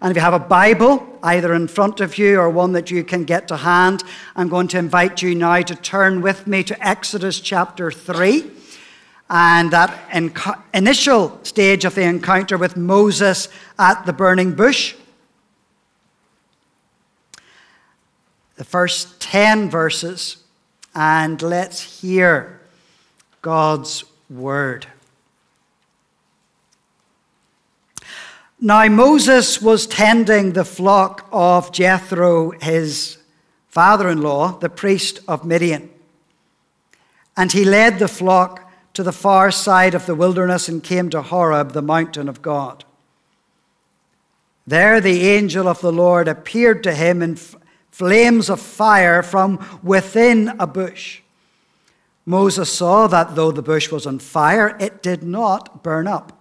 And if you have a Bible, either in front of you or one that you can get to hand, I'm going to invite you now to turn with me to Exodus chapter 3 and that initial stage of the encounter with Moses at the burning bush. The first 10 verses, and let's hear God's word. Now, Moses was tending the flock of Jethro, his father in law, the priest of Midian. And he led the flock to the far side of the wilderness and came to Horeb, the mountain of God. There, the angel of the Lord appeared to him in flames of fire from within a bush. Moses saw that though the bush was on fire, it did not burn up.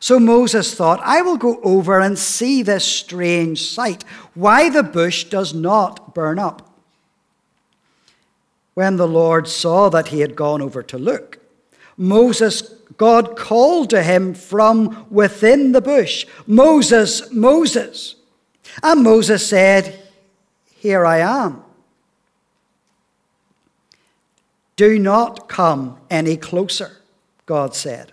So Moses thought, I will go over and see this strange sight, why the bush does not burn up. When the Lord saw that he had gone over to look, Moses, God called to him from within the bush, Moses, Moses. And Moses said, Here I am. Do not come any closer, God said.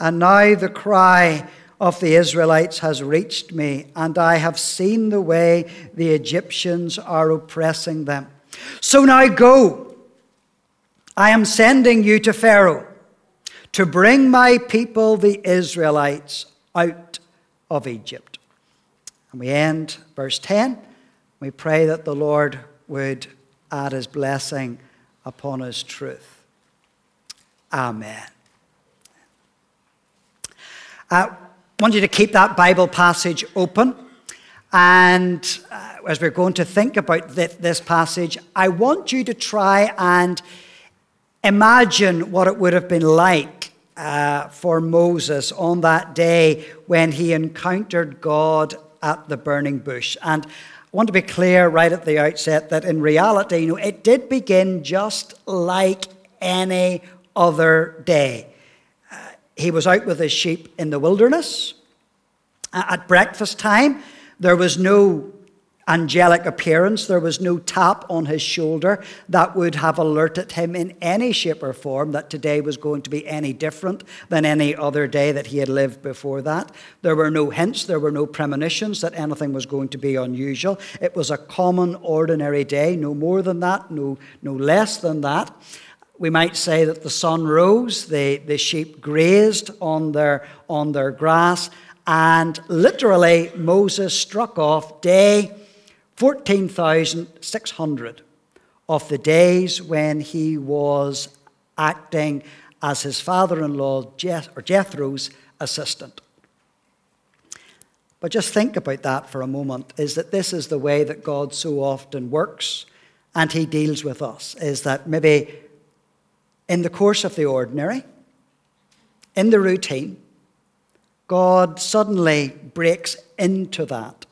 And now the cry of the Israelites has reached me, and I have seen the way the Egyptians are oppressing them. So now go. I am sending you to Pharaoh to bring my people, the Israelites, out of Egypt. And we end verse 10. We pray that the Lord would add his blessing upon his truth. Amen. I uh, want you to keep that Bible passage open. And uh, as we're going to think about th- this passage, I want you to try and imagine what it would have been like uh, for Moses on that day when he encountered God at the burning bush. And I want to be clear right at the outset that in reality, you know, it did begin just like any other day he was out with his sheep in the wilderness. At breakfast time, there was no angelic appearance, there was no tap on his shoulder that would have alerted him in any shape or form that today was going to be any different than any other day that he had lived before that. There were no hints, there were no premonitions that anything was going to be unusual. It was a common, ordinary day, no more than that, no, no less than that we might say that the sun rose, the, the sheep grazed on their, on their grass, and literally Moses struck off day 14,600 of the days when he was acting as his father in law or Jethro's assistant. But just think about that for a moment is that this is the way that God so often works and he deals with us, is that maybe in the course of the ordinary, in the routine, God suddenly breaks into that.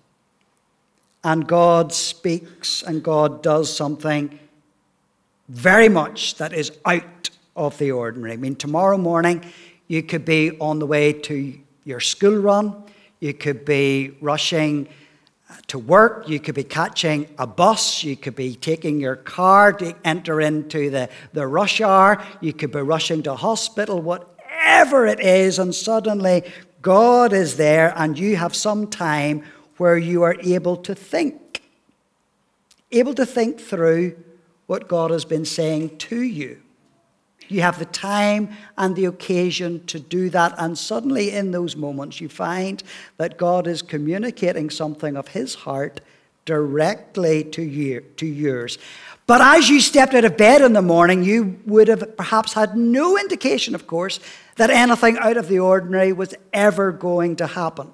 And God speaks and God does something very much that is out of the ordinary. I mean, tomorrow morning, you could be on the way to your school run, you could be rushing to work, you could be catching a bus, you could be taking your car to enter into the, the rush hour, you could be rushing to hospital, whatever it is, and suddenly God is there and you have some time where you are able to think, able to think through what God has been saying to you. You have the time and the occasion to do that, and suddenly in those moments, you find that God is communicating something of His heart directly to, you, to yours. But as you stepped out of bed in the morning, you would have perhaps had no indication, of course, that anything out of the ordinary was ever going to happen.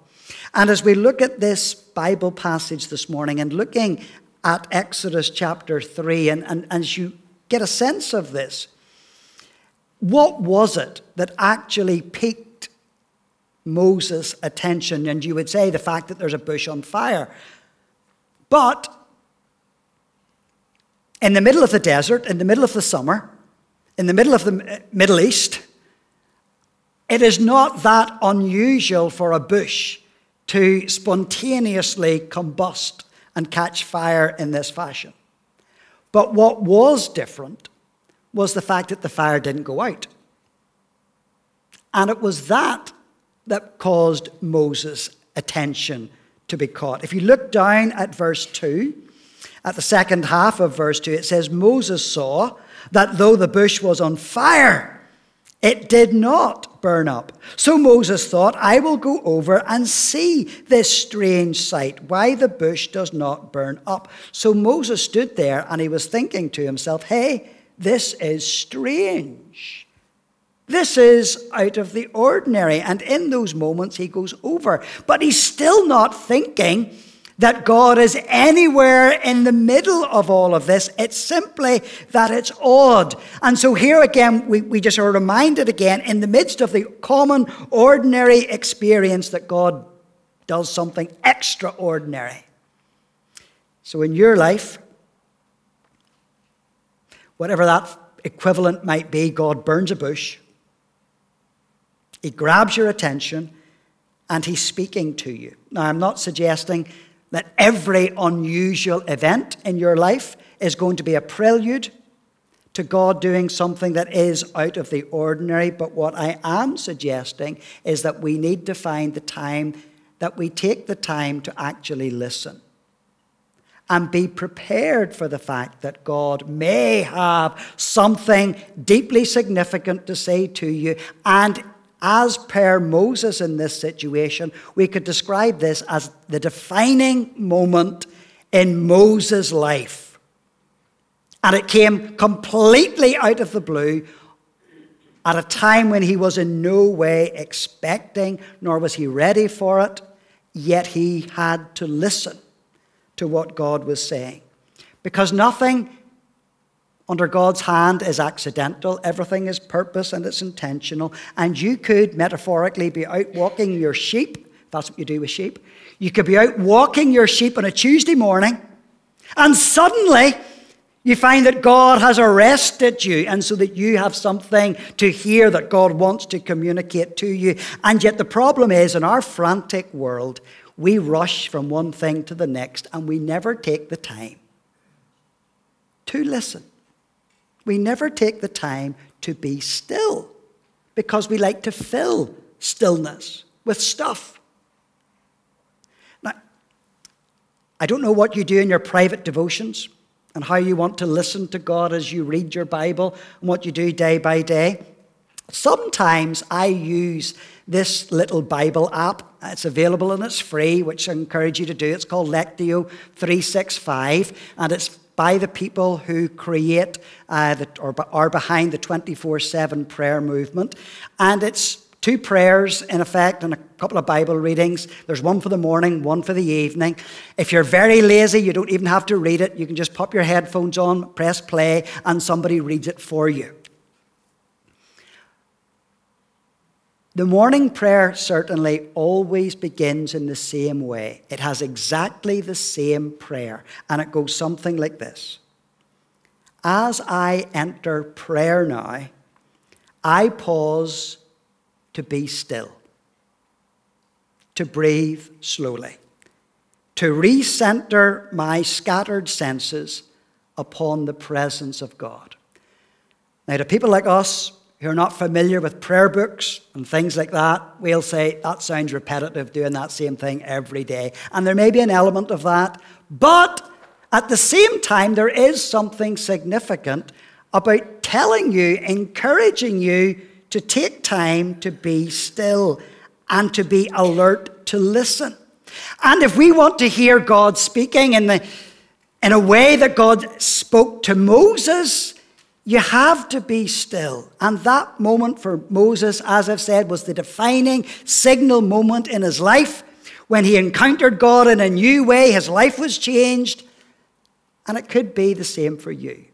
And as we look at this Bible passage this morning and looking at Exodus chapter 3, and, and, and as you get a sense of this, what was it that actually piqued Moses' attention? And you would say the fact that there's a bush on fire. But in the middle of the desert, in the middle of the summer, in the middle of the uh, Middle East, it is not that unusual for a bush to spontaneously combust and catch fire in this fashion. But what was different was the fact that the fire didn't go out. And it was that that caused Moses' attention to be caught. If you look down at verse 2, at the second half of verse 2, it says, Moses saw that though the bush was on fire, it did not burn up. So Moses thought, I will go over and see this strange sight, why the bush does not burn up. So Moses stood there and he was thinking to himself, hey, this is strange. This is out of the ordinary. And in those moments, he goes over. But he's still not thinking that God is anywhere in the middle of all of this. It's simply that it's odd. And so here again, we, we just are reminded again, in the midst of the common, ordinary experience, that God does something extraordinary. So in your life, whatever that equivalent might be, God burns a bush. He grabs your attention and he's speaking to you. Now, I'm not suggesting that every unusual event in your life is going to be a prelude to God doing something that is out of the ordinary. But what I am suggesting is that we need to find the time that we take the time to actually listen and be prepared for the fact that God may have something deeply significant to say to you. And as per Moses in this situation, we could describe this as the defining moment in Moses' life. And it came completely out of the blue at a time when he was in no way expecting, nor was he ready for it, yet he had to listen to what God was saying. Because nothing under God's hand is accidental. Everything is purpose and it's intentional. And you could metaphorically be out walking your sheep. That's what you do with sheep. You could be out walking your sheep on a Tuesday morning, and suddenly you find that God has arrested you, and so that you have something to hear that God wants to communicate to you. And yet, the problem is in our frantic world, we rush from one thing to the next, and we never take the time to listen. We never take the time to be still because we like to fill stillness with stuff. Now, I don't know what you do in your private devotions and how you want to listen to God as you read your Bible and what you do day by day. Sometimes I use this little Bible app. It's available and it's free, which I encourage you to do. It's called Lectio 365, and it's by the people who create uh, the, or are behind the 24 7 prayer movement. And it's two prayers in effect and a couple of Bible readings. There's one for the morning, one for the evening. If you're very lazy, you don't even have to read it. You can just pop your headphones on, press play, and somebody reads it for you. The morning prayer certainly always begins in the same way. It has exactly the same prayer, and it goes something like this As I enter prayer now, I pause to be still, to breathe slowly, to recenter my scattered senses upon the presence of God. Now, to people like us, who are not familiar with prayer books and things like that, we'll say that sounds repetitive, doing that same thing every day. And there may be an element of that, but at the same time, there is something significant about telling you, encouraging you to take time to be still and to be alert to listen. And if we want to hear God speaking in, the, in a way that God spoke to Moses, you have to be still. And that moment for Moses, as I've said, was the defining signal moment in his life when he encountered God in a new way. His life was changed. And it could be the same for you.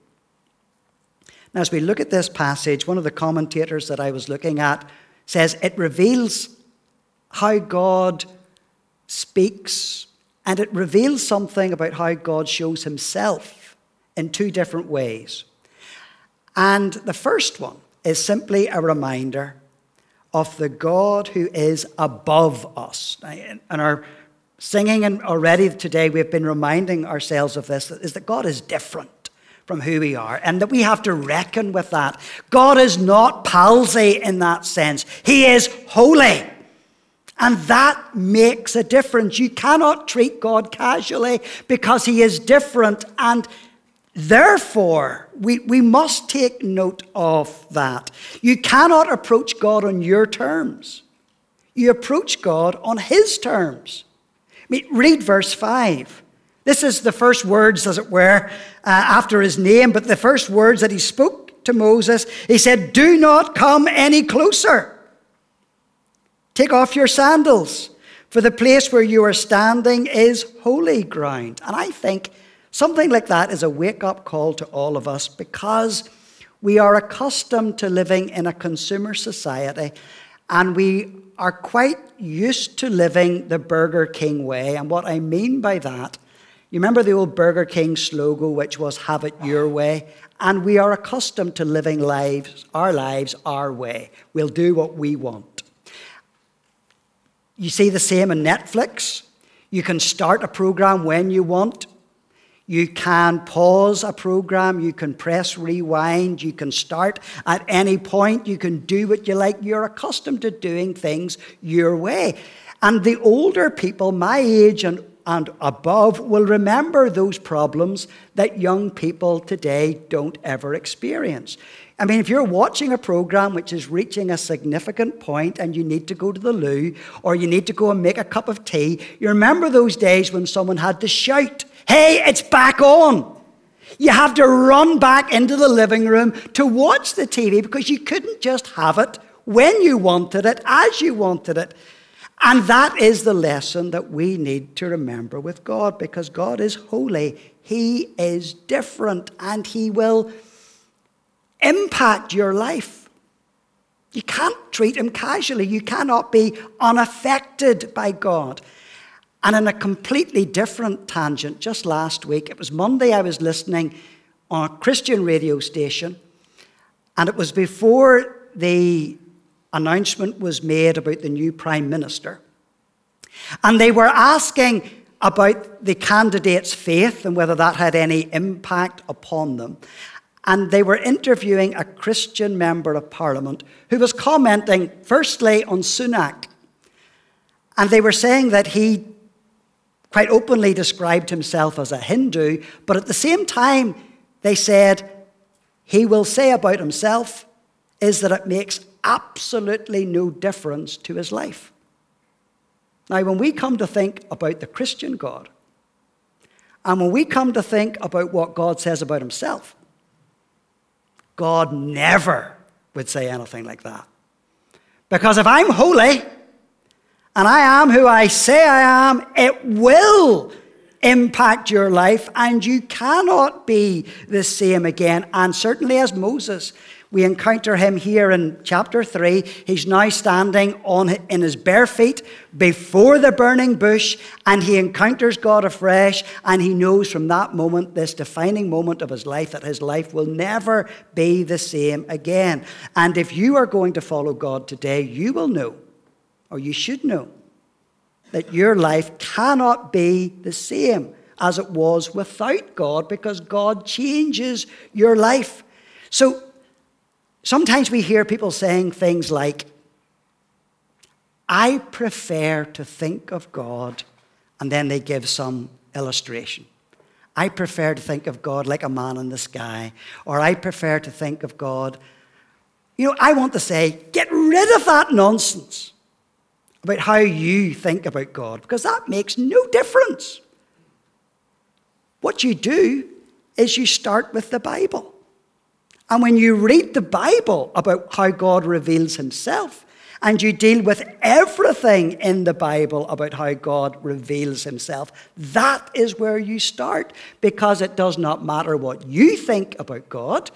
Now, as we look at this passage, one of the commentators that I was looking at says it reveals how God speaks and it reveals something about how God shows himself in two different ways. And the first one is simply a reminder of the God who is above us. And our singing and already today, we've been reminding ourselves of this is that God is different from who we are, and that we have to reckon with that. God is not palsy in that sense, He is holy. And that makes a difference. You cannot treat God casually because He is different. And therefore, we, we must take note of that. You cannot approach God on your terms, you approach God on His terms. I mean, read verse 5. This is the first words, as it were, uh, after his name, but the first words that he spoke to Moses. He said, Do not come any closer. Take off your sandals, for the place where you are standing is holy ground. And I think something like that is a wake up call to all of us because we are accustomed to living in a consumer society and we are quite used to living the Burger King way. And what I mean by that you remember the old Burger King slogan, which was have it your way? And we are accustomed to living lives, our lives our way. We'll do what we want. You see the same in Netflix. You can start a program when you want. You can pause a program. You can press rewind. You can start at any point. You can do what you like. You're accustomed to doing things your way. And the older people, my age and and above will remember those problems that young people today don't ever experience. I mean, if you're watching a program which is reaching a significant point and you need to go to the loo or you need to go and make a cup of tea, you remember those days when someone had to shout, Hey, it's back on! You have to run back into the living room to watch the TV because you couldn't just have it when you wanted it, as you wanted it. And that is the lesson that we need to remember with God because God is holy. He is different and He will impact your life. You can't treat Him casually. You cannot be unaffected by God. And in a completely different tangent, just last week, it was Monday, I was listening on a Christian radio station, and it was before the announcement was made about the new prime minister. And they were asking about the candidate's faith and whether that had any impact upon them. And they were interviewing a Christian member of parliament who was commenting, firstly, on Sunak. And they were saying that he quite openly described himself as a Hindu, but at the same time, they said he will say about himself is that it makes absolutely no difference to his life. Now, when we come to think about the Christian God, and when we come to think about what God says about himself, God never would say anything like that. Because if I'm holy and I am who I say I am, it will impact your life and you cannot be the same again. And certainly as Moses, we encounter him here in chapter 3. He's now standing on, in his bare feet before the burning bush, and he encounters God afresh, and he knows from that moment, this defining moment of his life, that his life will never be the same again. And if you are going to follow God today, you will know, or you should know, that your life cannot be the same as it was without God because God changes your life. So Sometimes we hear people saying things like, I prefer to think of God, and then they give some illustration. I prefer to think of God like a man in the sky, or I prefer to think of God. You know, I want to say, get rid of that nonsense about how you think about God, because that makes no difference. What you do is you start with the Bible. And when you read the Bible about how God reveals himself, and you deal with everything in the Bible about how God reveals himself, that is where you start because it does not matter what you think about God,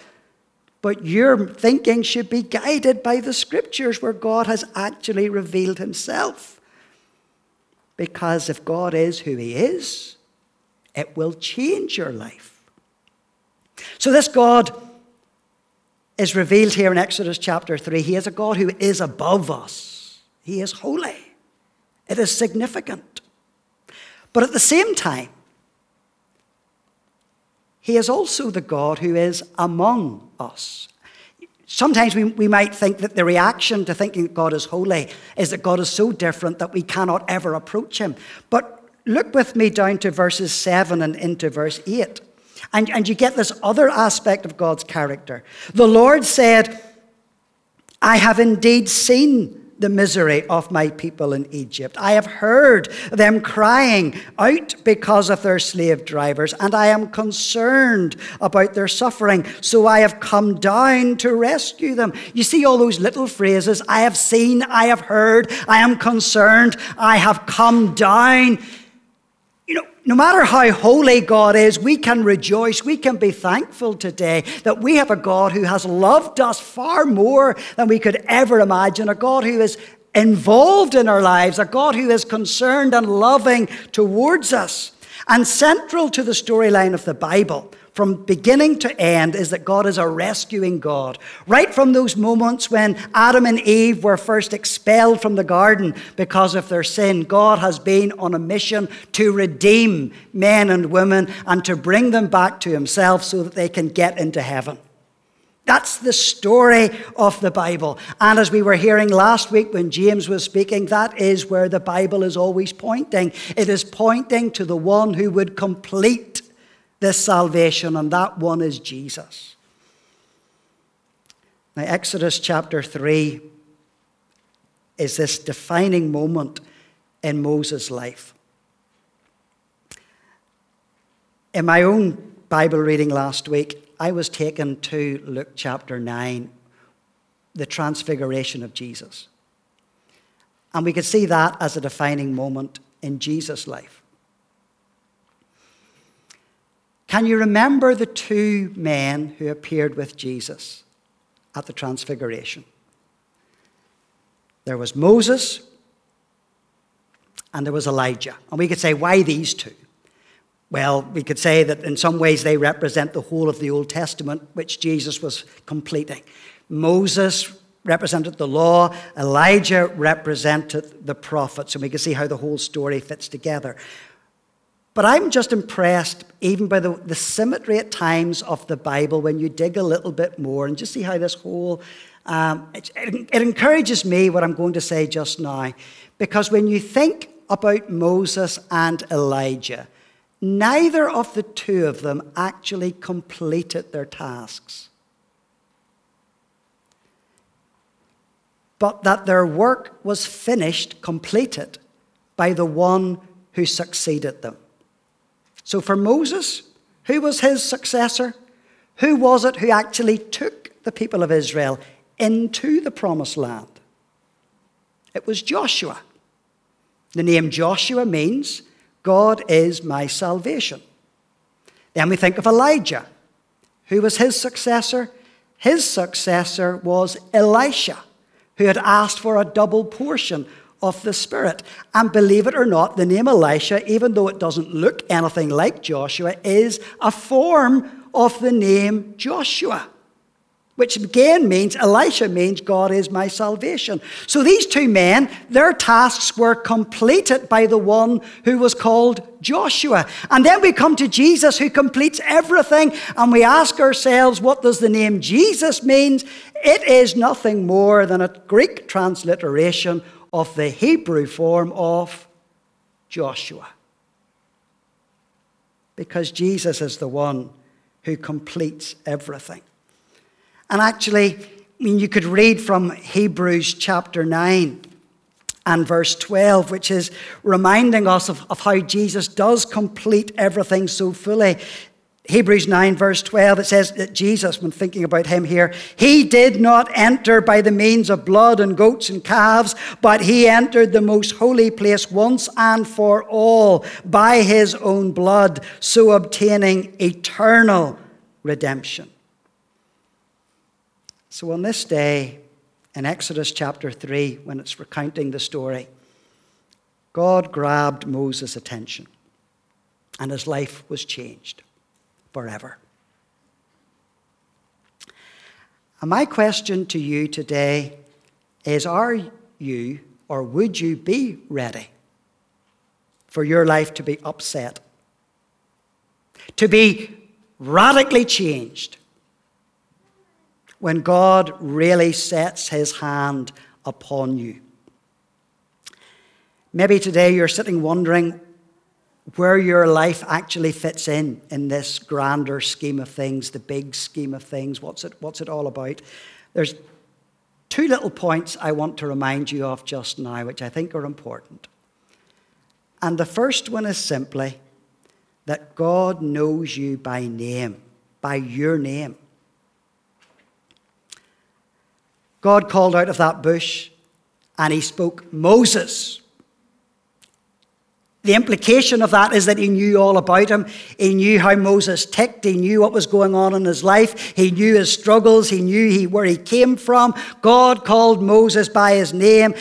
but your thinking should be guided by the scriptures where God has actually revealed himself. Because if God is who he is, it will change your life. So, this God is revealed here in Exodus chapter 3. He is a God who is above us, He is holy. It is significant. But at the same time, He is also the God who is among us. Sometimes we, we might think that the reaction to thinking that God is holy is that God is so different that we cannot ever approach Him. But look with me down to verses 7 and into verse 8. And, and you get this other aspect of God's character. The Lord said, I have indeed seen the misery of my people in Egypt. I have heard them crying out because of their slave drivers, and I am concerned about their suffering. So I have come down to rescue them. You see all those little phrases I have seen, I have heard, I am concerned, I have come down. No matter how holy God is, we can rejoice, we can be thankful today that we have a God who has loved us far more than we could ever imagine, a God who is involved in our lives, a God who is concerned and loving towards us. And central to the storyline of the Bible from beginning to end is that God is a rescuing God. Right from those moments when Adam and Eve were first expelled from the garden because of their sin, God has been on a mission to redeem men and women and to bring them back to Himself so that they can get into heaven. That's the story of the Bible. And as we were hearing last week when James was speaking, that is where the Bible is always pointing. It is pointing to the one who would complete this salvation, and that one is Jesus. Now, Exodus chapter 3 is this defining moment in Moses' life. In my own Bible reading last week, I was taken to Luke chapter 9, the transfiguration of Jesus. And we could see that as a defining moment in Jesus' life. Can you remember the two men who appeared with Jesus at the Transfiguration? There was Moses and there was Elijah. And we could say, why these two? Well, we could say that in some ways they represent the whole of the Old Testament, which Jesus was completing. Moses represented the law, Elijah represented the prophets, and we can see how the whole story fits together. But I'm just impressed, even by the, the symmetry at times of the Bible, when you dig a little bit more and just see how this whole. Um, it, it encourages me what I'm going to say just now. Because when you think about Moses and Elijah, neither of the two of them actually completed their tasks. But that their work was finished, completed, by the one who succeeded them. So for Moses, who was his successor? Who was it who actually took the people of Israel into the promised land? It was Joshua. The name Joshua means God is my salvation. Then we think of Elijah. Who was his successor? His successor was Elisha, who had asked for a double portion of the Spirit. And believe it or not, the name Elisha, even though it doesn't look anything like Joshua, is a form of the name Joshua which again means Elisha means God is my salvation. So these two men, their tasks were completed by the one who was called Joshua. And then we come to Jesus who completes everything and we ask ourselves what does the name Jesus mean? it is nothing more than a Greek transliteration of the Hebrew form of Joshua. Because Jesus is the one who completes everything. And actually, I mean, you could read from Hebrews chapter 9 and verse 12, which is reminding us of, of how Jesus does complete everything so fully. Hebrews 9, verse 12, it says that Jesus, when thinking about him here, he did not enter by the means of blood and goats and calves, but he entered the most holy place once and for all by his own blood, so obtaining eternal redemption. So on this day, in Exodus chapter 3, when it's recounting the story, God grabbed Moses' attention and his life was changed forever. And my question to you today is Are you or would you be ready for your life to be upset? To be radically changed when God really sets his hand upon you? Maybe today you're sitting wondering where your life actually fits in in this grander scheme of things, the big scheme of things. What's it, what's it all about? There's two little points I want to remind you of just now, which I think are important. And the first one is simply that God knows you by name, by your name. God called out of that bush and he spoke, Moses. The implication of that is that he knew all about him. He knew how Moses ticked. He knew what was going on in his life. He knew his struggles. He knew he, where he came from. God called Moses by his name.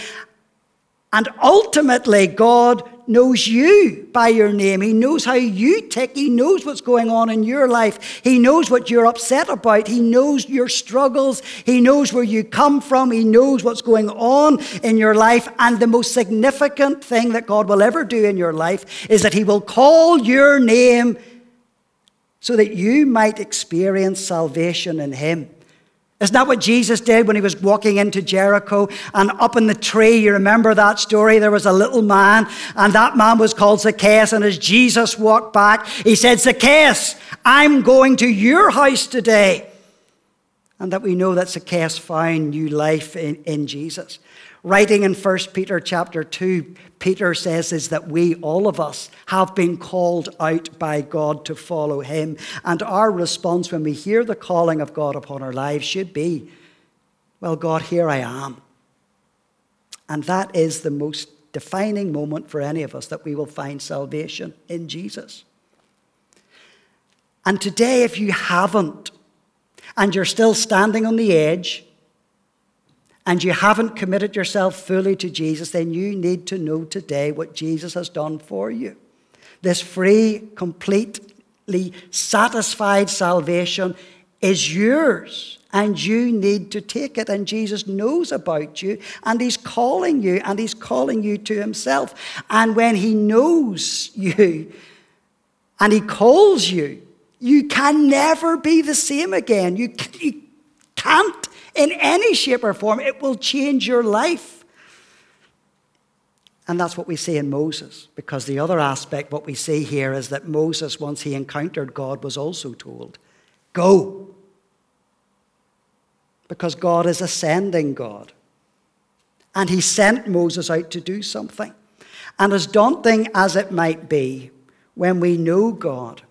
And ultimately, God knows you by your name. He knows how you tick. He knows what's going on in your life. He knows what you're upset about. He knows your struggles. He knows where you come from. He knows what's going on in your life. And the most significant thing that God will ever do in your life is that He will call your name so that you might experience salvation in Him. Isn't that what Jesus did when he was walking into Jericho? And up in the tree, you remember that story? There was a little man, and that man was called Zacchaeus. And as Jesus walked back, he said, Zacchaeus, I'm going to your house today. And that we know that Zacchaeus found new life in, in Jesus. Writing in 1 Peter chapter 2, Peter says is that we, all of us, have been called out by God to follow him. And our response when we hear the calling of God upon our lives should be, Well, God, here I am. And that is the most defining moment for any of us that we will find salvation in Jesus. And today, if you haven't, and you're still standing on the edge, and you haven't committed yourself fully to Jesus, then you need to know today what Jesus has done for you. This free, completely satisfied salvation is yours. And you need to take it. And Jesus knows about you. And He's calling you. And He's calling you to Himself. And when He knows you and He calls you, you can never be the same again. You, you can't in any shape or form. It will change your life. And that's what we see in Moses, because the other aspect, what we see here, is that Moses, once he encountered God, was also told, Go. Because God is ascending God. And he sent Moses out to do something. And as daunting as it might be, when we know God,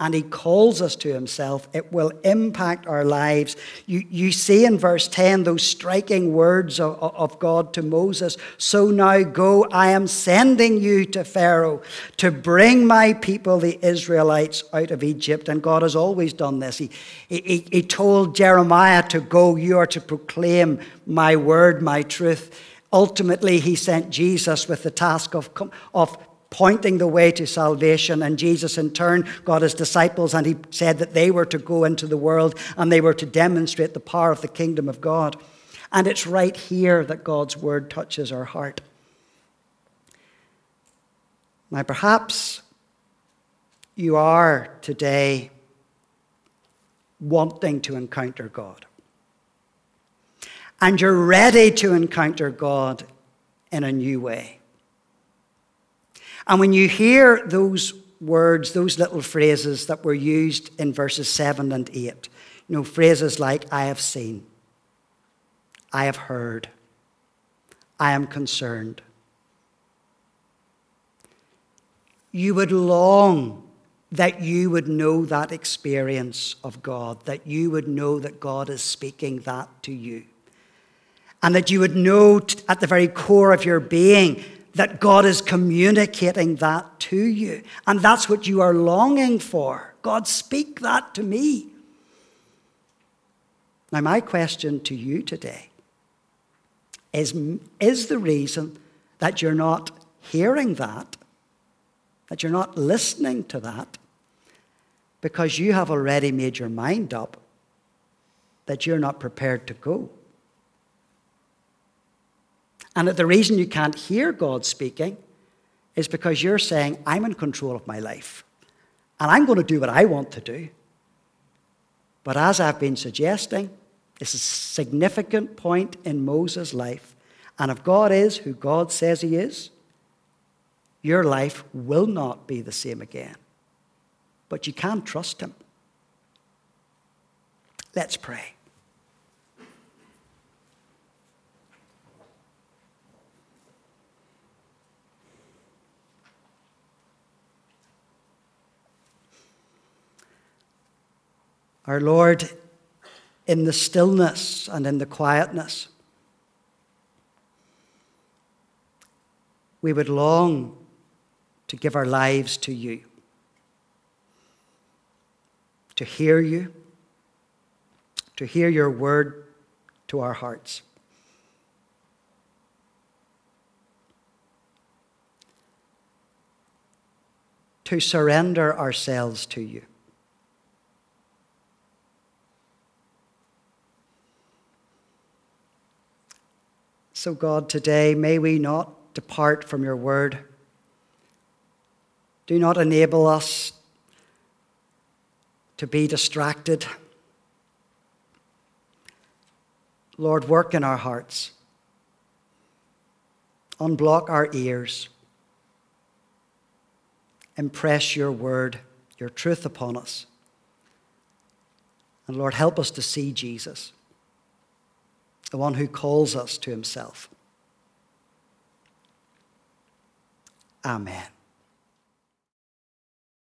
and he calls us to himself, it will impact our lives. You, you see in verse 10 those striking words of, of God to Moses So now go, I am sending you to Pharaoh to bring my people, the Israelites, out of Egypt. And God has always done this. He, he, he told Jeremiah to go, You are to proclaim my word, my truth. Ultimately, he sent Jesus with the task of, of pointing the way to salvation. And Jesus, in turn, got his disciples and he said that they were to go into the world and they were to demonstrate the power of the kingdom of God. And it's right here that God's word touches our heart. Now, perhaps you are today wanting to encounter God. and you're ready to encounter God in a new way. And when you hear those words, those little phrases that were used in verses 7 and 8, you know, phrases like, I have seen, I have heard, I am concerned. You would long that you would know that experience of God, that you would know that God is speaking that to you. And that you would know at the very core of your being that God is communicating that to you. And that's what you are longing for. God, speak that to me. Now, my question to you today is Is the reason that you're not hearing that, that you're not listening to that, because you have already made your mind up that you're not prepared to go? And that the reason you can't hear God speaking is because you're saying, I'm in control of my life and I'm going to do what I want to do. But as I've been suggesting, it's a significant point in Moses' life. And if God is who God says he is, your life will not be the same again. But you can trust him. Let's pray. Our Lord, in the stillness and in the quietness, we would long to give our lives to you, to hear you, to hear your word to our hearts. To surrender ourselves to you. So, God, today, may we not depart from your word. Do not enable us to be distracted. Lord, work in our hearts. Unblock our ears. Impress your word, your truth upon us. And Lord, help us to see Jesus the one who calls us to himself. Amen.